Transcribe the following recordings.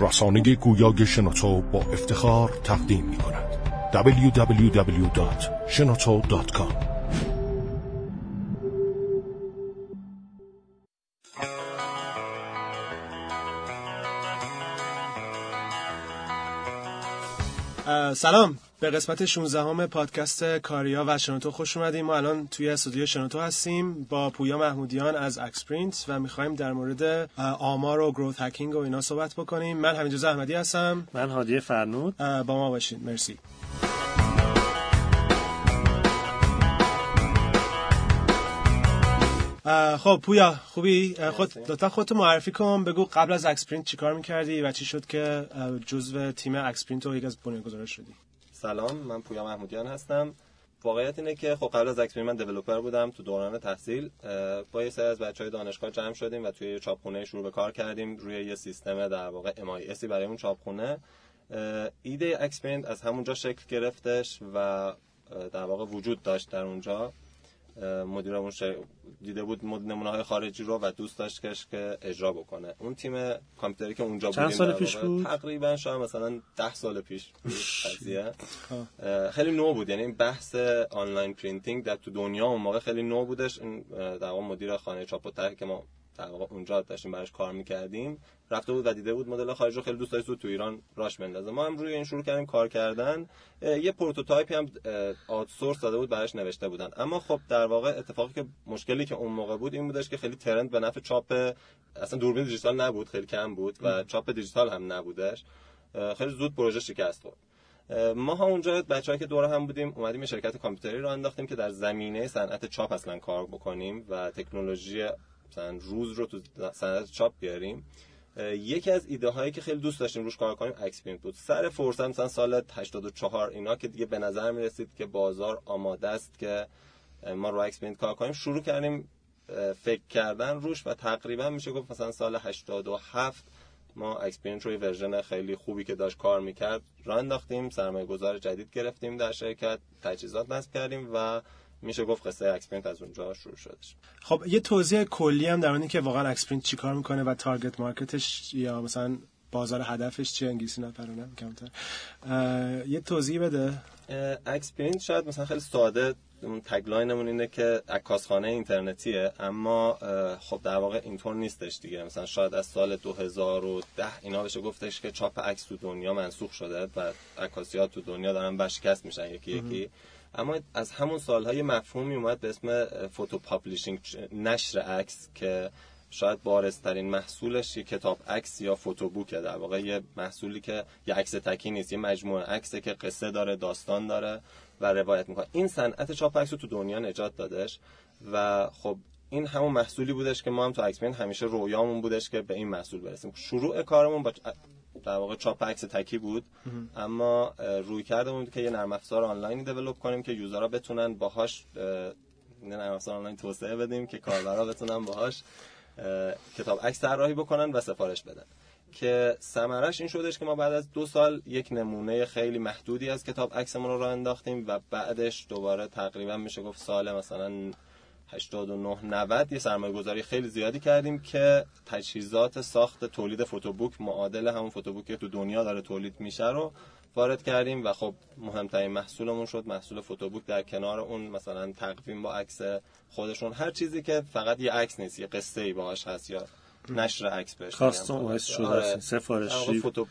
رسانه گویای شنوتو با افتخار تقدیم می کند www.shenoto.com سلام. به قسمت 16 همه پادکست کاریا و شنوتو خوش اومدیم. ما الان توی استودیو شنوتو هستیم با پویا محمودیان از اکسپرینت و می‌خوایم در مورد آمار و growth hacking و اینا صحبت بکنیم. من همینجا احمدی هستم. من هادی فرنود. با ما باشید مرسی. خب پویا خوبی؟ خود لطفا خودتو معرفی کن بگو قبل از اکسپرینت چیکار می‌کردی و چی شد که جزو تیم اکسپرینت رو یک از بنیانگذارا شدی؟ سلام من پویا محمودیان هستم. واقعیت اینه که خب قبل از اکسپرینت من developer بودم تو دوران تحصیل. با یه سری از بچهای دانشگاه جمع شدیم و توی یه چاپخونه شروع به کار کردیم روی یه سیستم در واقع MIS برای اون چاپخونه. ایده اکسپرینت از همونجا شکل گرفتش و در واقع وجود داشت در اونجا. مدیرمون دیده بود نمونه های خارجی رو و دوست داشت که اجرا بکنه. اون تیم کامپیوتری که اونجا چند سال پیش بود؟ تقریبا شاید مثلا ده سال پیش قضیه. خیلی نو بود. یعنی بحث online printing در تو دنیا اون موقع خیلی نو بودش. این در واقع مدیر خانه چاپ و که ما در واقع اونجا داشتیم براش کار می‌کردیم. رفته بود و دیده بود مدل خارج رو خیلی دوست داشت تو ایران راش بندازه. ما هم روی این شروع کردیم کار کردن. یه prototype ی هم outsource داده بود براش نوشته بودن. اما خب در واقع اتفاقی که مشکلی که اون موقع بود این بودش که خیلی trend به نفع چاپ اصلا دوربین دیجیتال نبود خیلی کم بود و چاپ دیجیتال هم نبودش. خیلی زود پروژه شکست خورد. ما ها اونجا بچه‌ای که دور هم بودیم اومدیم یه شرکت کامپیوتری راه انداختیم که در زمینه صنعت چاپ اصلا کار بکنیم و تکنولوژی مثلا روز رو تو صنعت چاپ بیاریم. یکی از ایده هایی که خیلی دوست داشتیم روش کار کنیم اکسپرینت بود. سر فرصت مثلا سال 84 اینا که دیگه به نظر می رسید که بازار آماده است که ما رو اکسپرینت کار کنیم شروع کردیم فکر کردن روش و تقریبا میشه گفت مثلا سال 87 ما اکسپرینت روی version خیلی خوبی که داشت کار می‌کرد راه انداختیم سرمایه گذار جدید گرفتیم در شرکت تجهیزات نصب کردیم و میشه گفت قصه اکسپرینت از اونجا شروع شدش. خب یه توضیح کلی هم در مورد که واقعا اکسپرینت چیکار می‌کنه و target market ش یا مثلا بازار هدفش چیه؟ انگلیسی نپرونم کمتر. یه توضیح بده. اکسپرینت شاید مثلا خیلی ساده اون tagline مون اینه که عکاسخانه اینترنتیه اما خب در واقع اینطور نیستش دیگه. مثلا شاید از سال 2010 اینا بشه گفتش که چاپ عکس تو دنیا منسوخ شده و عکاسیا تو دنیا دارن ورشکست میشن یکی یکی. اما از همون سالهای مفهومی اومد به اسم photo publishing نشر عکس که شاید بارزترین محصولش یه کتاب عکس یا photobook ه در واقع یه محصولی که یه عکس تکی نیست یه مجموعه عکسه که قصه داره داستان داره و روایت می‌کنه. این صنعت چاپ عکس رو تو دنیا نجات دادش و خب این همون محصولی بودش که ما هم تو اکسپین همیشه رویامون بودش که به این محصول برسیم. شروع کارمون با در واقع چاپ عکس تکی بود. اما روی کرده بود که یه نرم افزار آنلاینی دیولپ کنیم که یوزرها بتونن باهاش نرم افزار آنلاین توسعه بدیم که کاربرا بتونن باهاش کتاب عکس طراحی بکنن و سفارش بدن. که ثمرش این شدش که ما بعد از دو سال یک نمونه خیلی محدودی از کتاب عکسمون رو راه انداختیم و بعدش دوباره تقریبا میشه گفت سال مثلا 89 90 یه سرمایه گذاری خیلی زیادی کردیم که تجهیزات ساخت تولید فوتوبوک معادل همون فوتوبوکی تو دنیا داره تولید میشه رو وارد کردیم و خب مهمترین محصولمون شد محصول فوتوبوک در کنار اون مثلا تقویم با عکس خودشون. هر چیزی که فقط یه عکس نیست یه قصه ای باهاش هست یا نشر عکس بهش کاستومایز شده آره. سفارشی. فوتو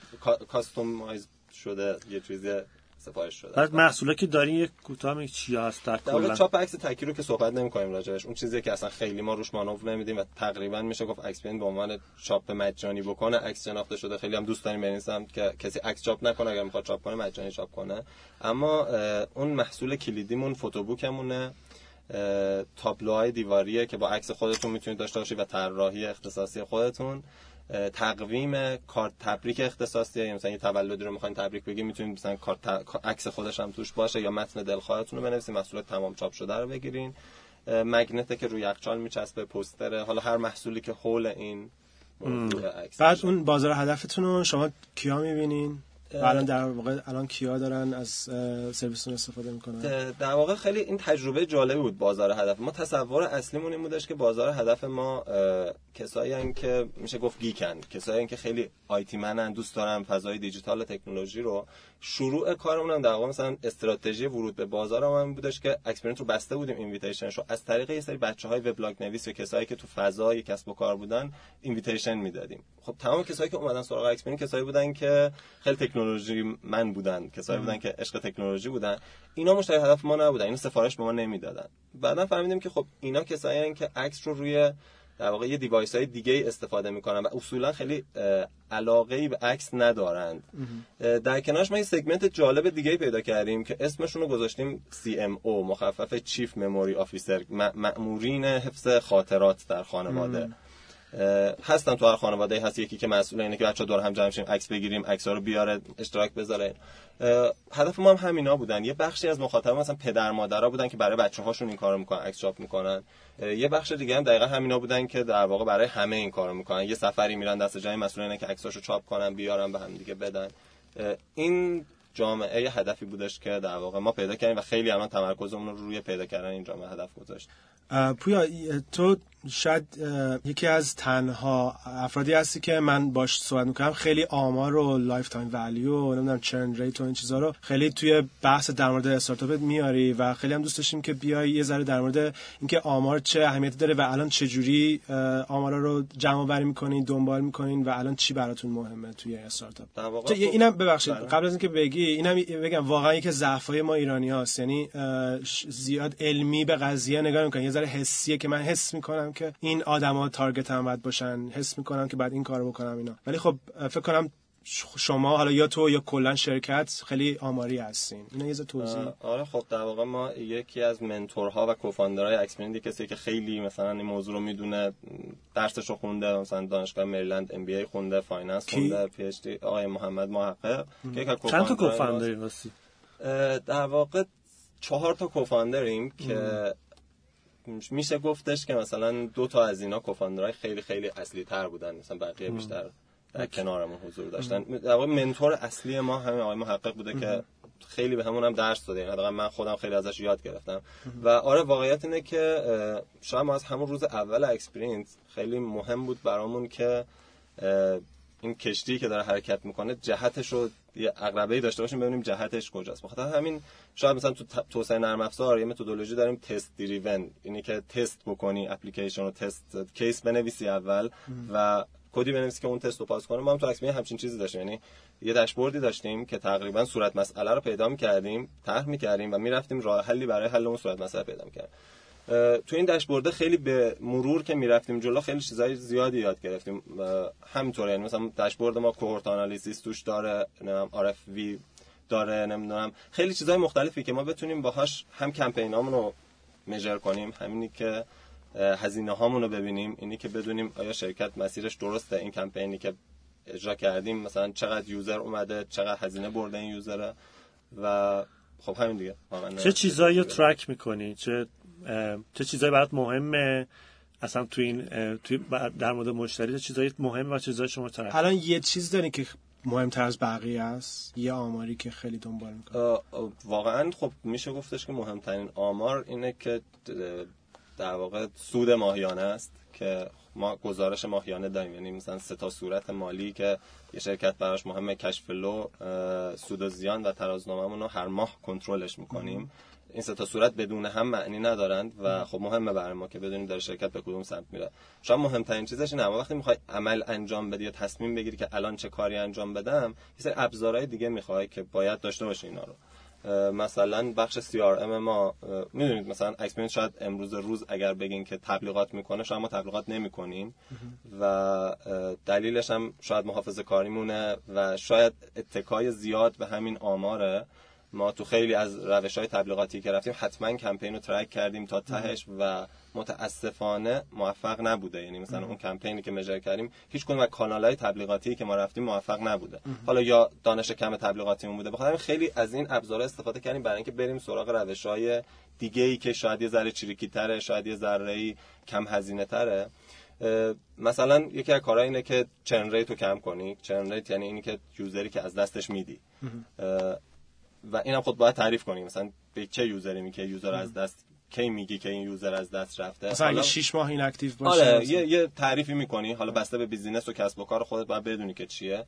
کاستومایز شده یه چیزی سفارش شده. بعد محصولا که دارین یک کوتاه چی هست در کلا چاپ عکس تکی رو که صحبت نمی‌کنیم راجعش. اون چیزی که اصلا خیلی ما روش مانور نمیدیم و تقریبا میشه گفت عکس به عنوان چاپ مجانی بکنه. عکس شناخته شده. خیلی هم دوست داریم بنویسم که کسی عکس چاپ نکنه اگر می‌خواد چاپ کنه مجانی چاپ کنه. اما اون محصول کلیدیمون فوتوبوکمونه. تابلوهای دیواریه که با عکس خودتون می‌تونید داشته باشید و طراحی اختصاصی خودتون. تقویم کارت تبریک اختصاصی. یعنی مثلا یه تولدی رو می‌خواین تبریک بگیم می‌تونید مثلا کارت عکس خودش هم توش باشه یا متن دلخواهتون رو بنویسید محصول تمام چاپ شده رو بگیرین. مگنته که روی یخچال میچسبه پوستر حالا هر محصولی که حول این بعد اون بازار هدفتون رو شما کیا می‌بینین؟ الان در واقع الان کیا دارن از سرویستون استفاده می‌کنن؟ در واقع خیلی این تجربه جالبی بود بازار هدف. ما تصور اصلیمون این بودش که بازار هدف ما کسایی که میشه گفت گیکن کسایی که خیلی آیتی منن دوست دارن فضای دیجیتال تکنولوژی رو شروع کارمون هم در واقع مثلا استراتژی ورود به بازار هم بودش که اکسپرینت رو بسته بودیم invitation ش رو از طریق یه سری بچهای وبلاگ نویس و کسایی که تو فضای کسب و کار بودن invitation می‌دادیم. خب تمام کسایی که اومدن سراغ اکسپرینت کسایی بودن که خیلی تکنولوژی‌مند بودن کسایی بودن که عشق تکنولوژی بودن. اینا مشتری هدف ما نبودن اینا سفارش به ما نمی‌دادن. بعدا فهمیدیم که خب اینا کسایی که عکس رو روی در واقع یه device های دیگه استفاده می‌کنن و اصولا خیلی علاقه به عکس ندارند. در کنارش ما یه سگمنت جالب دیگه پیدا کردیم که اسمشون رو گذاشتیم CMO مخفف چیف مموری آفیسر مأمورین حفظ خاطرات در خانواده. هستن تو هر خانواده هست یکی که مسئول اینه که بچا دور هم جمع شیم عکس بگیریم عکس رو بیاره اشتراک بذاره. هدف ما هم همینا بودن. یه بخشی از مخاطبان مثلا پدر مادرها بودن که برای بچه هاشون این کارو می‌کنن عکس چاپ می‌کنن. یه بخش دیگه هم دقیقا همینا بودن که در واقع برای همه این کارو می‌کنن. یه سفری میرن دست جای مسئولینه که عکساشو چاپ کنن بیارن به هم دیگه بدن. این جامعه هدفی بودش که در واقع ما پیدا کردیم و خیلی الان تمرکزمون رو روی پیدا کردن این جامعه هدف گذاشت. پویا تو شاید یکی از تنها افرادی هستی که من باش صحبت می‌کنم. خیلی آمار و lifetime value و نمی‌دونم churn rate و این چیزا رو خیلی توی بحث در مورد استارتاپت میاری و خیلی هم دوست داشتیم که بیای یه ذره در مورد اینکه آمار چه اهمیتی داره و الان چه جوری آمارا رو جمع آوری می‌کنین دنبال می‌کنین و الان چی براتون مهمه توی استارتاپ خب اینم ببخشید بله. قبل از اینکه بگی اینم بگم واقعا یکی ضعفای ما ایرانی هاست یعنی زیاد علمی به قضیه نگاه نمی‌کنن. یه ذره حسیه که من حس می‌کنم که این آدما target هم باید باشن حس می‌کنم که بعد این کارو بکنم اینا. ولی خب فکر کنم شما حالا یا تو یا کلا شرکت خیلی آماری هستین. اینا یه توضیح. آره خب در واقع ما یکی از منتورها و cofounder های اکسپرینت کسی که خیلی مثلا این موضوع رو می‌دونه درسش رو خونده مثلا دانشگاه مریلند MBA خونده finance خونده PhD آقای محمد محقق چند تا co-founder ی واسه در واقع چهار تا co-founder یم که میشه گفتش که مثلا دو تا از اینا co-founder های خیلی خیلی اصلی تر بودن مثلا بقیه بیشتر در کنارمون حضور داشتن. در واقع mentor اصلی ما همین آقای محقق بوده که خیلی به همون هم درس داده. یعنی من خودم خیلی ازش یاد گرفتم. و آره واقعیت اینه که شاید ما از همون روز اول اکسپرینت خیلی مهم بود برامون که این کشتی که داره حرکت می‌کنه جهتش رو یه ای داشته باشیم ببینیم جهتش کجاست. بخاطر همین شاید مثلا تو توسعه نرم افزار یه متدولوژی داریم test driven. اینی که تست بکنی اپلیکیشن رو test case بنویسی اول و کدی بنویسی که اون تست رو پاس کنه. ما هم تو اکسمی همچین چیزی داشتیم. یعنی یه داشبوردی داشتیم که تقریبا صورت مسئله رو پیدا می‌کردیم طرح می‌کردیم و می‌رفتیم راه حلی برای حل اون صورت مسئله پیدا می‌کردیم. تو این داشبورد خیلی به مرور که می‌رفتیم جلو خیلی چیزای زیادی یاد گرفتیم. همینطوره یعنی مثلا داشبورد ما cohort analysis توش داره نمی‌دونم RFV داره نمی‌دونم. خیلی چیزای مختلفی که ما بتونیم باهاش هم کمپینامون رو measure کنیم همینی که هزینه هامون رو ببینیم اینی که بدونیم آیا شرکت مسیرش درسته. این کمپینی که اجرا کردیم مثلا چقدر user اومده چقدر هزینه برده این user ه و خب همین دیگه. چه چیزایی رو ترک می‌کنی؟ چه چه چیزایی برات مهمه؟ اصلا تو این توی در مورد مشتری چه چیزایی مهم و چیزایی شما ترک الان یه چیز داری که مهمتر از بقیه است یه آماری که خیلی دنبال می‌کنه واقعا خب میشه گفتش که مهمترین آمار اینه که در واقع سود ماهیانه است که ما گزارش ماهیانه داریم. یعنی مثلا سه تا صورت مالی که یه شرکت براش مهمه cash flow سود و زیان و ترازنامه‌مون رو هر ماه کنترلش می‌کنیم. این سه تا صورت بدون هم معنی ندارند و خب مهمه برای ما که بدونیم در شرکت به کدوم سمت میره. شاید مهمترین چیزش اینه وقتی می‌خوای عمل انجام بدی یا تصمیم بگیری که الان چه کاری انجام بدم یه سری ابزارهای دیگه می‌خوای که باید داشته باشه اینا رو. مثلا بخش CRM ما می‌دونید مثلا اکسپریانس شاید امروز روز اگر بگین که تبلیغات می‌کنه شاید ما تبلیغات نمی‌کنیم. و دلیلش هم شاید محافظه کاری مونه و شاید اتکای زیاد به همین آماره. ما تو خیلی از روش های تبلیغاتی که رفتیم حتما کمپین رو ترک کردیم تا تهش و متاسفانه موفق نبوده. یعنی مثلا اون کمپینی که مجر کردیم هیچ کدوم از کانال های تبلیغاتی که ما رفتیم موفق نبوده. حالا یا دانش کم تبلیغاتیمون بوده. بخاطر خیلی از این ابزارها استفاده کردیم برای اینکه بریم سراغ روش های دیگه ای که شاید یه ذره چریکی تره شاید یه ذره کم هزینه تره مثلا یکی از کارهای اینه که churn rate رو کم کنی. churn rate یعنی اینی که user ی که از دستش میدی. و اینم خود باید تعریف کنی مثلا به چه user ی می که user از دست کی میگی که این user از دست رفته؟ مثلا اگه 6 ماه inactive باشه آره یه, یه تعریفی می‌کنی. حالا بسته به business و کسب و کار خودت باید بدونی که چیه.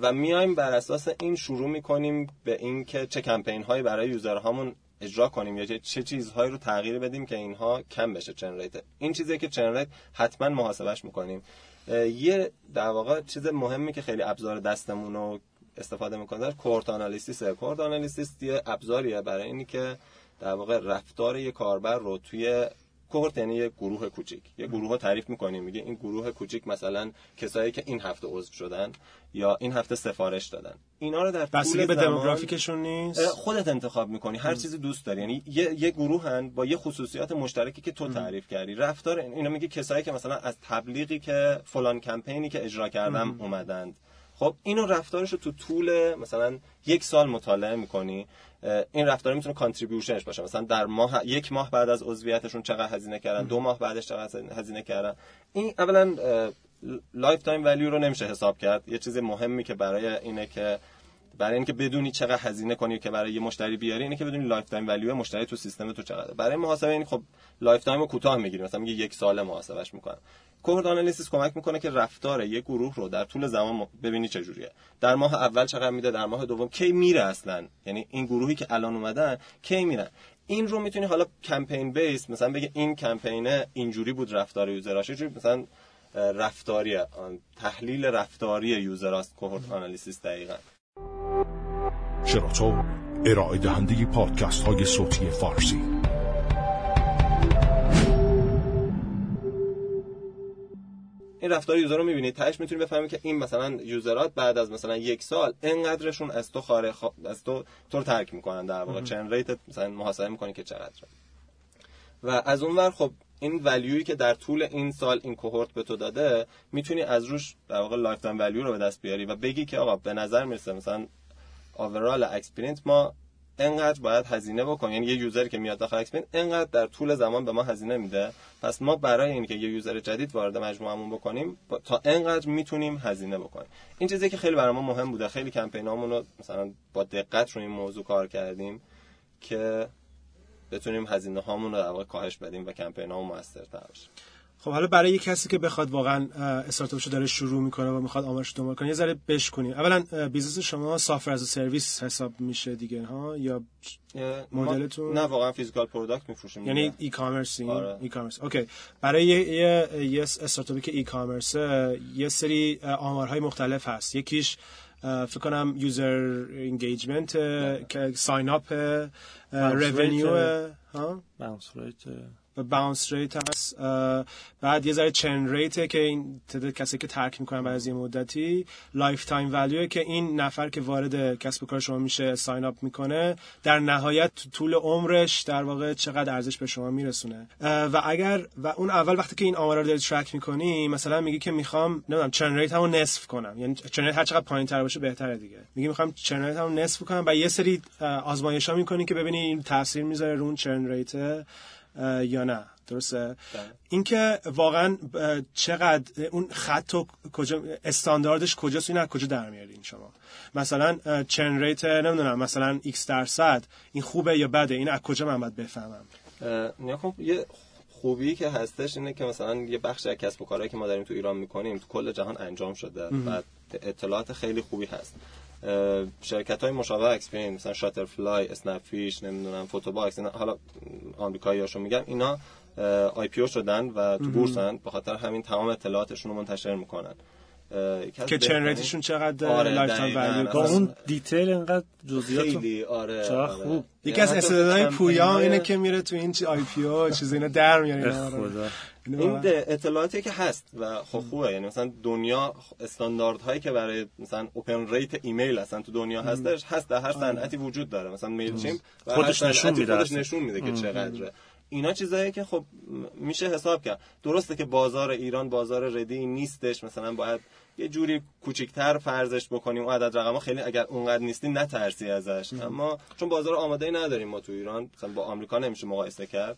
و میایم بر اساس این شروع می‌کنیم به اینکه چه کمپین هایی برای user هامون اجرا کنیم یا چه چیزهایی رو تغییر بدیم که اینها کم بشه churn rate این چیزی که churn rate حتما محاسبش می‌کنیم. یه در واقع چیز مهمی که خیلی ابزار دستمون رو استفاده می‌کنه. cohort analysis cohort analysis یه ابزاریه برای اینی که در واقع رفتار یه کاربر رو توی cohort یعنی یه گروه کوچیک. یه گروه ها تعریف می‌کنیم. میگه این گروه کوچیک مثلا کسایی که این هفته عضو شدن یا این هفته سفارش دادن. اینا رو در طول به demographic شون نیست؟ خودت انتخاب می‌کنی. هر چیزی دوست داری. یعنی یه یه گروهن با یه خصوصیات مشترکی که تو تعریف کردی. رفتار اینا میگه کسایی که مثلا از تبلیغی که فلان کمپینی که اجرا کردم اومدند. خب اینو رفتارش رو تو طول مثلا یک سال مطالعه می‌کنی این رفتار می‌تونه contribution ش باشه. مثلا در ماه یک ماه بعد از عضویتشون چقدر هزینه کردن دو ماه بعدش چقدر هزینه کردن. این اولا lifetime value رو نمیشه حساب کرد. یه چیز مهمی که برای اینه که برای اینکه بدونی چقدر هزینه کنی که برای یه مشتری بیاری اینه که بدونی lifetime value مشتری تو سیستم تو چقدر برای محاسبه این خب lifetime رو کوتاه می‌گیری. مثلا میگه یک ساله محاسبش می‌کنن کوهورت آنالیسیس کمک می‌کنه که رفتار یک گروه رو در طول زمان ببینی چجوریه در ماه اول چقدر میده در ماه دوم کی میره اصلا؟ یعنی این گروهی که الان اومدن کی میرن؟ این رو می‌تونی حالا کمپین بیس مثلا بگه این کمپین اینجوری بود رفتار یوزراش. مثلا رفتاری تحلیل رفتاری یوزراست کوهورت آنالیسیس دقیقا. شراطو ارائه دهنده پادکست های صوتی فارسی. این رفتار یوزر رو می‌بینید تاش می‌تونی بفهمی که این مثلا یوزرات بعد از مثلا یک سال انقدرشون از تو خاره از تو تو رو ترک می‌کنن در واقع. چن ریت مثلا محاسبه می‌کنی که چقدر و از اونور خب این ولیویی که در طول این سال این کوهورت به تو داده می‌تونی از روش در واقع لایف تایم ولیو رو به دست بیاری و بگی که آقا به نظر می‌رسه مثلا آورال اکسپریانس ما انقدر باید هزینه بکنیم. یعنی یه یوزری که میاد داخل اکسپین انقدر در طول زمان به ما هزینه میده. پس ما برای اینکه یه user جدید وارد مجموعمون بکنیم تا انقدر می‌تونیم هزینه بکنیم. این چیزی که خیلی برای ما مهم بوده خیلی کمپینامون رو مثلا با دقت رو این موضوع کار کردیم که بتونیم هزینه هامون رو در واقع کاهش بدیم و کمپینامون موثرتر بشه. خب حالا برای یه کسی که بخواد واقعا استارتاپشو داره شروع می‌کنه و می‌خواد آمارش دنبال کنه یه ذره بشکنیم اولا business شما software as a service حساب میشه دیگه ها؟ یا مدلتون؟ نه واقعا physical product میفروشیم یعنی e-commerce e-commerce okay برای یه یه استارتاپی که e-commerce یه سری آمارهای مختلف هست. یکیش فکر کنم user engagement sign up revenue ها؟ bounce rate هست. بعد یه ذره churn rate ه که این تعداد کسی که ترک می‌کنن بعد از یه مدتی lifetime value که این نفر که وارد کسب و کار شما میشه sign up می‌کنه در نهایت طول عمرش در واقع چقدر ارزش به شما میرسونه. و اگر و اون اول وقتی که این آمارا رو داری track می‌کنی مثلا میگی که می‌خوام نمی‌دونم churn rate همو نصف کنم. یعنی churn rate هر چقدر پایین تر باشه بهتره دیگه. میگی می‌خوام churn rate همو نصف کنم و یه سری آزمایش ها می‌کنی که ببینی این تاثیر می‌ذاره رو اون churn rate یا نه. درسته؟ اینکه واقعا چقدر اون خط و کجا استانداردش کجاست این از کجا در میارین شما؟ مثلا churn rate نمی‌دونم مثلا x درصد این خوبه یا بده؟ این از کجا من باید بفهمم؟ یه خوبی که هستش اینه که مثلا یه بخش از کسب و کارهایی که ما داریم تو ایران می‌کنیم تو کل جهان انجام شده. و اطلاعات خیلی خوبی هست. شرکت های مشابه اکسپرینت مثلا Shutterfly Snapfish نمی‌دونم Photobox اینا حالا آمریکاییاشو میگم اینا IPO شدن و تو بورسن به خاطر همین تمام اطلاعاتشون رو منتشر می‌کنن. که churn rate شون چقدر آره lifetime value با اون detail انقدر جزئیات خیلی آره چقدر آره. خوب. یکی از استعدادهای پویا اینه که میره تو این IPO چیز اینا در میاره خدا. این اطلاعاتی که هست و خب خوبه. یعنی مثلا دنیا استانداردهایی که برای مثلا open rate ایمیل اصلا تو دنیا هستش هست در هر صنعتی وجود داره. مثلا MailChimp خودش نشون میده خودش نشون میده که چقدره. اینا چیزایی که خب میشه حساب کرد. درسته که بازار ایران بازار ready نیستش. مثلا باید یه جوری کوچیکتر فرضش بکنیم اون عدد رقم خیلی اگر اونقدر نیستی نترسی ازش. اما چون بازار آماده ای نداریم ما تو ایران مثلا با آمریکا نمیشه مقایسه کرد.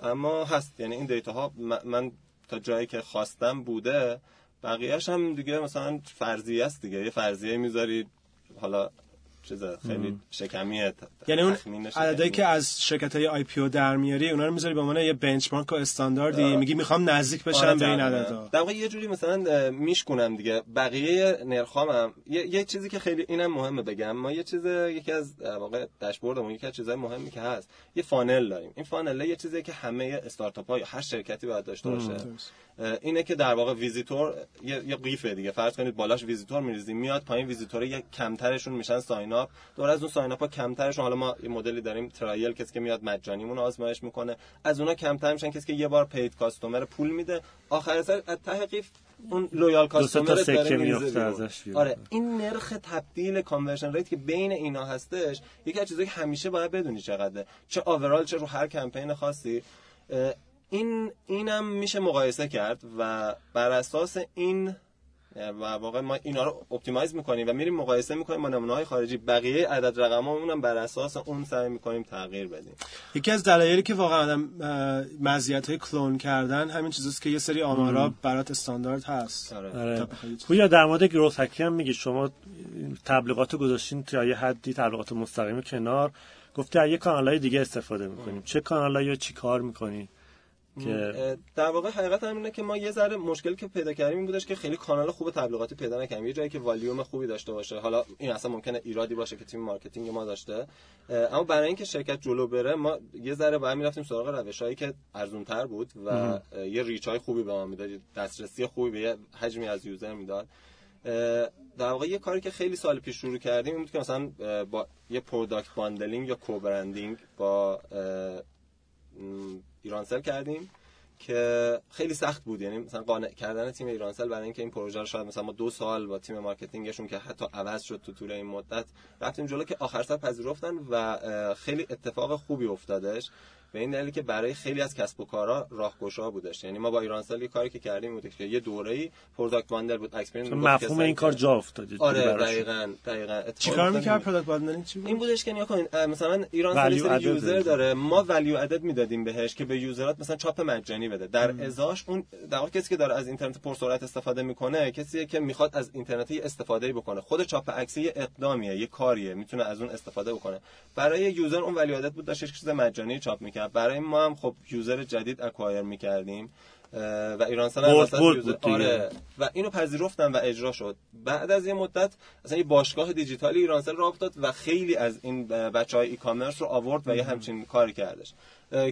اما هست. یعنی این data ها من تا جایی که خواستم بوده بقیهش هم دیگه مثلا فرضیه است دیگه. یه فرضیه می‌ذاری حالا چیزه خیلی شکمیه یعنی اون عددی. که از شرکت های IPO در میاری اونا رو می‌ذاری به عنوان یه benchmark و استانداردی میگی می‌خوام نزدیک بشم آره به این. عددا در واقع یه جوری مثلا میشکنم دیگه. بقیه نرخامم یه, یه چیزی که خیلی اینم مهمه بگم. ما یه چیز یکی از در واقع داشبوردمون یکی از چیزهای مهمی که هست یه funnel داریم. این funnel یه چیزی که همه استارتاپ ها یا هر شرکتی باید داشته باشه. اینه که در واقع ویزیتور یه, یه قیفه دیگه. فرض کنید بالاش ویزیتور میریزیم میاد پایین ویزیتور یک کمترشون میشن sign up دور از اون sign up ها کمترشون حالا ما یه مدلی داریم trial کسی که میاد مجانیمون آزمایش می‌کنه. از اونا کمتر میشن کسی که یه بار paid customer پول میده. آخر سر از ته قیف اون loyal customer داره بیرون. ازش. آره این نرخ تبدیل conversion rate که بین اینا هستش یکی از چیزایی که همیشه باید بدونی چقدره. چه overall چه رو هر کمپین خاصی. این اینم میشه مقایسه کرد و بر اساس این و واقعا ما اینا رو optimize می‌کنیم و میریم مقایسه می‌کنیم با نمونه های خارجی. بقیه عدد رقمامون هم بر اساس اون سعی می‌کنیم تغییر بدیم. یکی از دلایلی که واقعا آدم مزیت های کلون کردن همین چیزاست که یه سری آمارا برات استاندارد هست. آره. آره. پویا در مورد growth hacking هم میگی. شما تبلیغات رو گذاشتین تا یه حدی تبلیغات مستقیم کنار. گفتی از یه کانال دیگه استفاده می‌کنیم. چه کانال یا چی کار می‌کنی؟ که در واقع حقیقت هم اینه که ما یه ذره مشکلی که پیدا کردیم این بودش که خیلی کانال خوب تبلیغاتی پیدا نکردیم. یه جایی که والیوم خوبی داشته باشه. حالا این اصلا ممکنه ایرادی باشه که تیم marketing ما داشته. اما برای اینکه شرکت جلو بره ما یه ذره باید می‌رفتیم سراغ روشایی که ارزون تر بود و یه reach های خوبی به ما می‌داد دسترسی خوبی به یه حجمی از user می‌داد. در واقع یه کاری که خیلی سال پیش شروع کردیم این بود که مثلا با یه product bundling یا co-branding با ایرانسل کردیم که خیلی سخت بود. یعنی مثلا قانع کردن تیم ایرانسل برای اینکه این پروژه رو شاید مثلا ما دو سال با تیم marketing شون که حتی عوض شد تو طول این مدت رفتیم جلو که آخر سر پذیرفتن و خیلی اتفاق خوبی افتادش. به این دلیل که برای خیلی از کسب و کارها راهگشا بودش. یعنی ما با ایرانسل یه کاری که کردیم بود که یه دوره‌ای پروداکت باندل بود اکسپریانس مفهوم این کار جا افتاده آره. دقیقاً دقیقاً. چیکار افتاد. می‌کرد پروداکت باندلینگ چی بود؟ این بودش که نیا کنین مثلا ایران Value سری سری added یوزر. داره. ما ولیو ادد می‌دادیم بهش که به یوزرات مثلا چاپ مجانی بده. در ازاش اون در واقع کسی که داره از اینترنت پرسرعت استفاده می‌کنه کسی که می‌خواد از اینترنت استفاده بکنه. خود چاپ عکسی یه اقدامیه یه کاریه می‌تونه از اون استفاده بکنه. برای user اون value add بود داشت چیز مجانی چاپ می‌کرد. برای ما هم خب user جدید acquire می‌کردیم و برد user- بود. آره. و اینو پذیرفتن و اجرا شد. بعد از یه مدت اصلا یه باشگاه دیجیتالی ایرانسل راه افتاد و خیلی از این بچه های e-commerce رو آورد و یه همچین کاری کردش.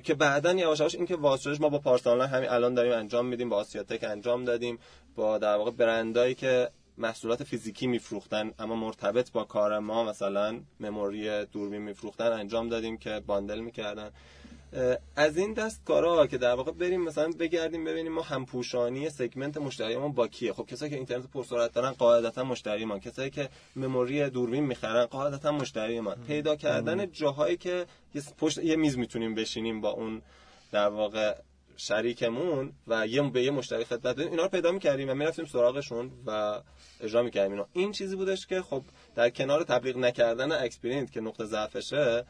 که بعدا یواش یواش این که واسطش ما با پارس آنلاین الان داریم انجام میدیم با آسیاتک انجام دادیم با در واقع برندایی که محصولات فیزیکی میفروختن اما مرتبط با کار ما مثلا memory دوربین میفروختن انجام دادیم که bundle می‌کردن. از این دست کارا که در واقع بریم مثلا بگردیم ببینیم ما همپوشانی segment مشتریمون با کیه خب کسایی که اینترنت پرسرعت دارن قاعدتا مشتری ما کسایی که memory دوربین می‌خرن قاعدتا مشتری ما پیدا کردن جاهایی که یه پشت یه میز می‌تونیم بشینیم با اون در واقع شریکمون و یه به یه مشتری خدمت بدیم اینا رو پیدا می‌کردیم و می‌رفتیم سراغشون و اجرا می‌کردیم اینا. این چیزی بودش که خب در کنار تبلیغ نکردن اکسپرینت که نقطه ضعفشه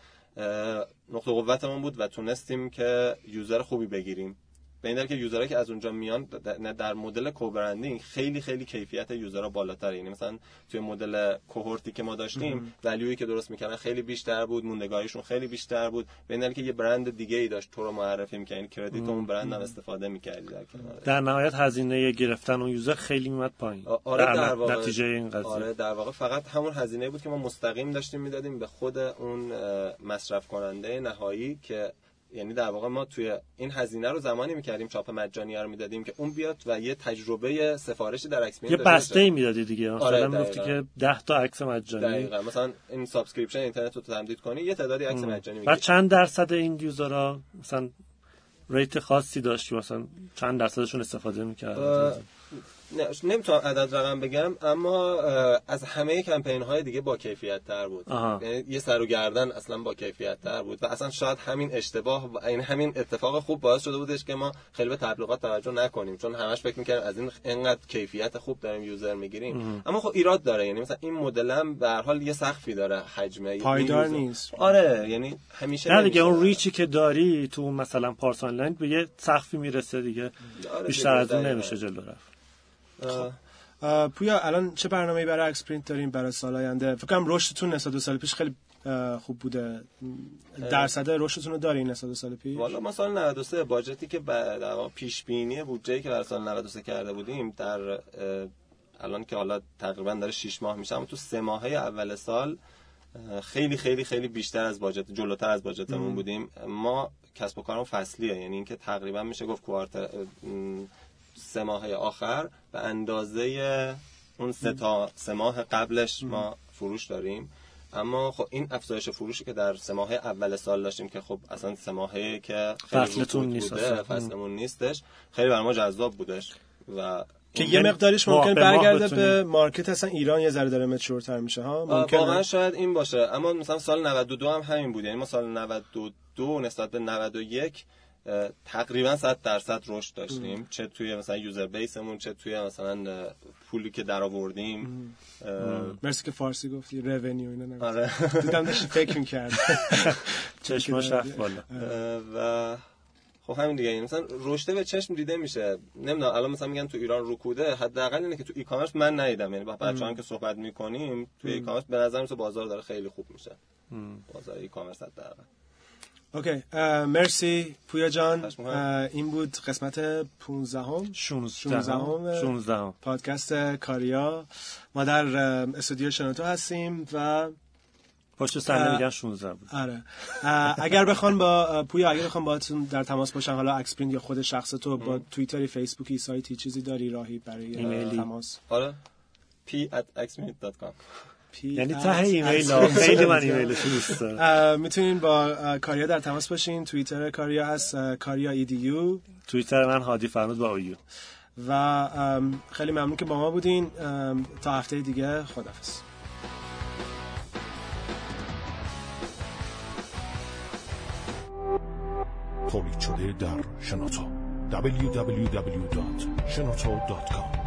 نقطه قوتمون بود و تونستیم که user خوبی بگیریم. به این دلیل که user ها که از اونجا میان در- مدل co-branding خیلی خیلی کیفیت user ها بالاتره. یعنی مثلا توی مدل cohort ی که ما داشتیم value یی که درست می‌کردن خیلی بیشتر بود موندگاریشون خیلی بیشتر بود. به این دلیل که یه برند دیگه ای داشت تو رو معرفی می‌کرد. یعنی credit اون برند هم استفاده می‌کردی در کنارش. در نهایت هزینه گرفتن اون user خیلی میومد پایین. آره در, در واقع. نتیجه این قضیه. آره در واقع. فقط همون هزینه بود که ما مستقیم داشتیم می‌دادیم به خود اون مصرف کننده نهایی که یعنی در واقع ما توی این هزینه رو زمانی می‌کردیم چاپ مجانی رو می‌دادیم که اون بیاد و یه تجربه سفارشی در اکسپرینت یه بسته ای می‌دادی دیگه. مثلا آره، می‌گفتی. که 10 تا عکس مجانی. دقیقا. مثلا این subscription اینترنت رو تمدید کنی یه تعدادی عکس مجانی و می‌گیری. چند درصد این user ها مثلا rate خاصی داشت که مثلا چند درصدشون استفاده می‌کردن نمی‌تونم عدد رقم بگم اما از همه کمپین های دیگه با کیفیت تر بود یعنی یه سر و گردن اصلا با کیفیت تر بود و اصلا شاید همین اشتباه و این همین اتفاق خوب باعث شده بودش که ما خیلی به تبلیغات توجه نکنیم. چون همش فکر می‌کردیم از این انقدر کیفیت خوب داریم یوزر می‌گیریم. اما خب ایراد داره یعنی مثلا این مدل هم به هر حال یه سقفی داره حجمه پایدار نیست. آره یعنی همیشه نه دیگه اون ریچی که داری تو مثلا پارسان لنگ به یه سقفی می‌رسه دیگه. آره بیشتر از اون نمیشه جلو رفت. پویا الان چه برنامه‌ای برای اکسپرینت داریم برای سال آینده؟ فکر کنم رشدتون نسبت دو سال پیش خیلی خوب بوده. درصد رشدتون رو دارین نسبت سال پیش؟ والا ما سال 93 budget ی که در پیش بینی بودجه‌ای که برای سال 93 کرده بودیم در الان که حالا تقریبا داره 6 ماه میشه اما تو سه ماهه اول سال خیلی خیلی خیلی بیشتر از budget جلوتر از budget مون بودیم. ما کسب و کارم فصلیه یعنی اینکه تقریبا میشه گفت quarter سه ماه آخر به اندازه اون سه تا سه ماه قبلش ما فروش داریم. اما خب این افزایش فروشی که در سه ماه اول سال داشتیم که خب اصلا سه ماهه که فصلتون نیست بوده فصلمون نیستش. خیلی برای ما جذاب بودش. و که یه مقدارش ممکن برگرده به مارکت اصلا ایران یه ذره داره مچورتر میشه ها؟ ممکن واقعا شاید این باشه. اما مثلا سال 92 هم همین بود. یعنی ما سال 92 نسبت به 91 تقریبا 100 درصد رشد داشتیم. چه توی مثلا یوزر بیسمون چه توی مثلا پولی که در آوردیم مرسی که فارسی گفتی. رونیو اینا آره. دیدم داشتی فکر می‌کرد چشماش رفت بالا. و خب همین دیگه. این مثلا رشته به چشم دیده میشه. نمی‌دونم الان مثلا میگن تو ایران رکوده. حداقل اینه که تو ای کامرس من ندیدم. یعنی با بچه‌ها که صحبت می‌کنیم تو ای کامرس به نظر میاد بازار داره خیلی خوب میشه. بازار e-commerce حداقل. OK مرسی پویا جان. این بود قسمت 15 هم 16 هم پادکست کاریا. ما در استودیو شنوتو هستیم و پشت صحنه میگن 16 بود. آره. اگر بخوان با پویا اگر بخوان باهاتون در تماس باشن حالا اکسپرینت یا خود شخص تو با توییتری فیسبوکی سایتی چیزی داری راهی برای تماس؟ آره. p@xprint.com یعنی ته ایمیل خیلی من ایمیلش دوست دارم می‌تونین با کاریا در تماس باشین. توییتر کاریا هست کاریا ایدیو توییتر من هادی فرمود با اویو و خیلی ممنون که با ما بودین. تا هفته دیگه. خدافظ تولید شده در شنوتو. www.shenoto.com